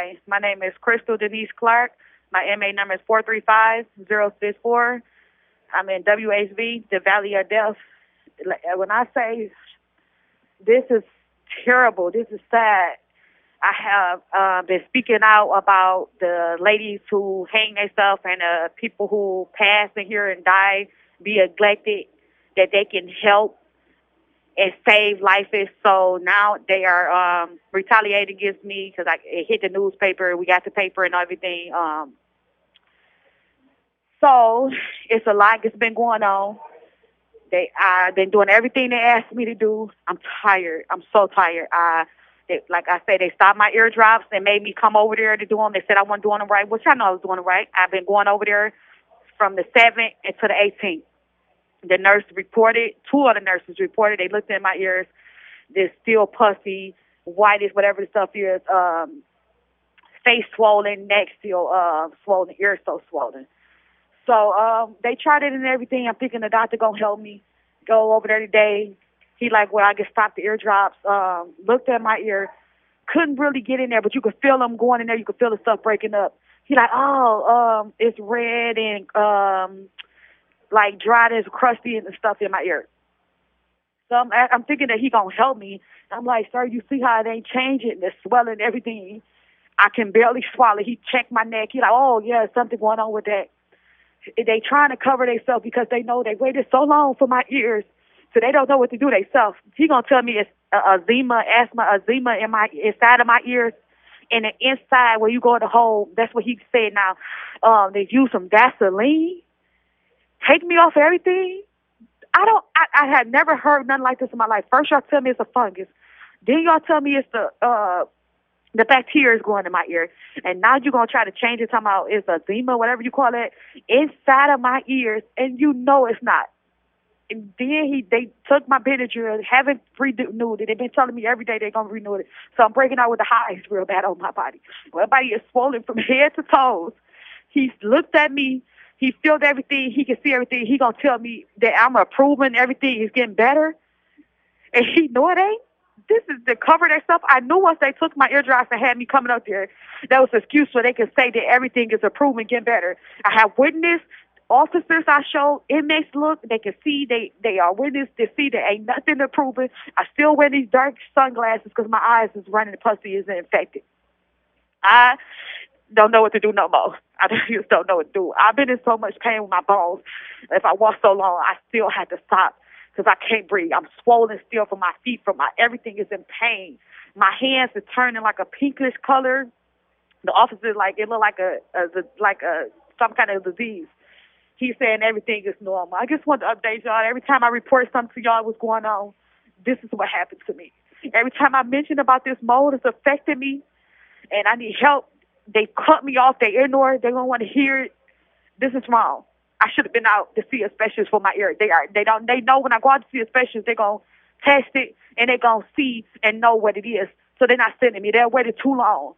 Hi, my name is Crystal Denise Clark. My MA number is 435064. I'm in WHV, the Valley of Death. When I say this is terrible, this is sad, I have uh, been speaking out about the ladies who hang themselves and uh, people who pass in here and die, be neglected, that they can help and save lives. So now they are um, retaliating against me because I it hit the newspaper. We got the paper and everything. Um, so it's a lot that's been going on. They I've been doing everything they asked me to do. I'm tired. I'm so tired. I they, like I said, they stopped my eardrops. They made me come over there to do them. They said I wasn't doing them right, which I know I was doing them right. I've been going over there from the 7th to the 18th. The nurse reported, two other nurses reported, they looked in my ears. They're still pussy, whitish, whatever the stuff is. Um, face swollen, neck still uh, swollen, ears so swollen. So um, they tried it and everything. I'm thinking the doctor gonna help me. Go over there today, he like, well, I can stop the eardrops. Um, looked at my ear, couldn't really get in there, but you could feel them going in there. You could feel the stuff breaking up. He like, oh, um, it's red and um, like and crusty and stuff in my ear. So I'm, I'm thinking that he gonna help me. I'm like, sir, you see how it ain't changing? The swelling, everything. I can barely swallow. He checked my neck. He like, oh yeah, something going on with that. They trying to cover themselves because they know they waited so long for my ears so they don't know what to do themselves. He gonna tell me it's uh, eczema, asthma, eczema in my inside of my ears, and the inside where you go in the hole. That's what he said. Now, um, they use some Vaseline. Take me off everything. I don't. I, I had never heard nothing like this in my life. First, y'all tell me it's a fungus. Then y'all tell me it's the uh the bacteria is going in my ear. And now you're gonna try to change it talking about it's eczema, whatever you call it, inside of my ears, and you know it's not and then he they took my Benadryl, haven't renewed it. They've been telling me every day they're gonna renew it. So I'm breaking out with the highs real bad on my body. My body is swollen from head to toes. He looked at me. He felt everything. He can see everything. He gonna tell me that I'm approving everything is getting better. And he know it ain't. This is the cover that stuff. I knew once they took my eardrops and had me coming up there, that was an excuse so they could say that everything is improving, getting better. I have witnessed officers I show inmates look, they can see they they are witness. They see there ain't nothing it. I still wear these dark sunglasses because my eyes is running. Pussy is infected. I don't know what to do no more. I just don't know what to do. I've been in so much pain with my bones. If I walk so long, I still had to stop because I can't breathe. I'm swollen still from my feet, from my everything is in pain. My hands are turning like a pinkish color. The officer like it looked like a, a like a some kind of disease he's saying everything is normal. I just want to update y'all. Every time I report something to y'all what's going on, this is what happens to me. Every time I mention about this mold, it's affecting me, and I need help. They cut me off. They ignore. They don't want to hear it. This is wrong. I should have been out to see a specialist for my ear. They are. They don't. They know when I go out to see a specialist, they're gonna test it and they're gonna see and know what it is. So they're not sending me. They're waiting too long.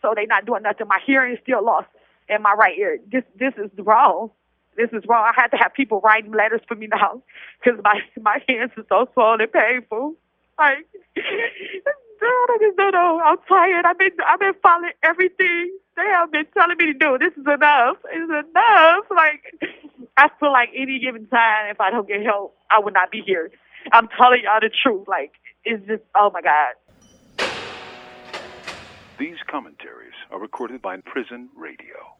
So they're not doing nothing. My hearing is still lost in my right ear. This this is wrong this is wrong. I had to have people writing letters for me now because my my hands are so swollen and painful. Like, I just don't know. I'm tired. I've been I've been following everything they have been telling me to do. This is enough. It's enough. Like, I feel like any given time, if I don't get help, I would not be here. I'm telling y'all the truth. Like, it's just oh my god. These commentaries are recorded by Prison Radio.